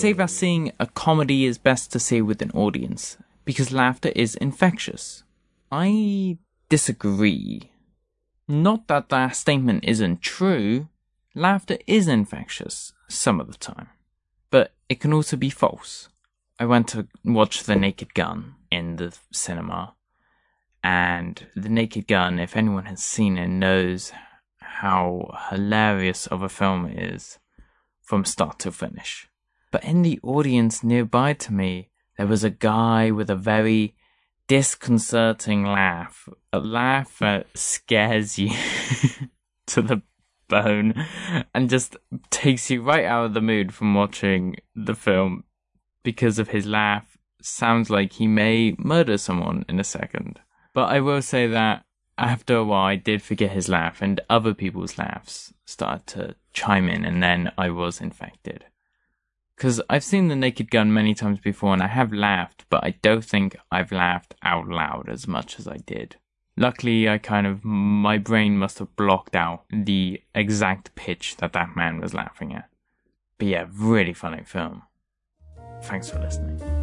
say that seeing a comedy is best to see with an audience because laughter is infectious. I disagree. Not that that statement isn't true. Laughter is infectious some of the time, but it can also be false. I went to watch The Naked Gun in the cinema, and The Naked Gun, if anyone has seen it, knows how hilarious of a film it is from start to finish. But in the audience nearby to me, there was a guy with a very disconcerting laugh. A laugh that scares you to the bone and just takes you right out of the mood from watching the film because of his laugh. Sounds like he may murder someone in a second. But I will say that after a while, I did forget his laugh, and other people's laughs started to chime in, and then I was infected. Because I've seen The Naked Gun many times before, and I have laughed, but I don't think I've laughed out loud as much as I did. Luckily, I kind of, my brain must have blocked out the exact pitch that that man was laughing at. But yeah, really funny film. Thanks for listening.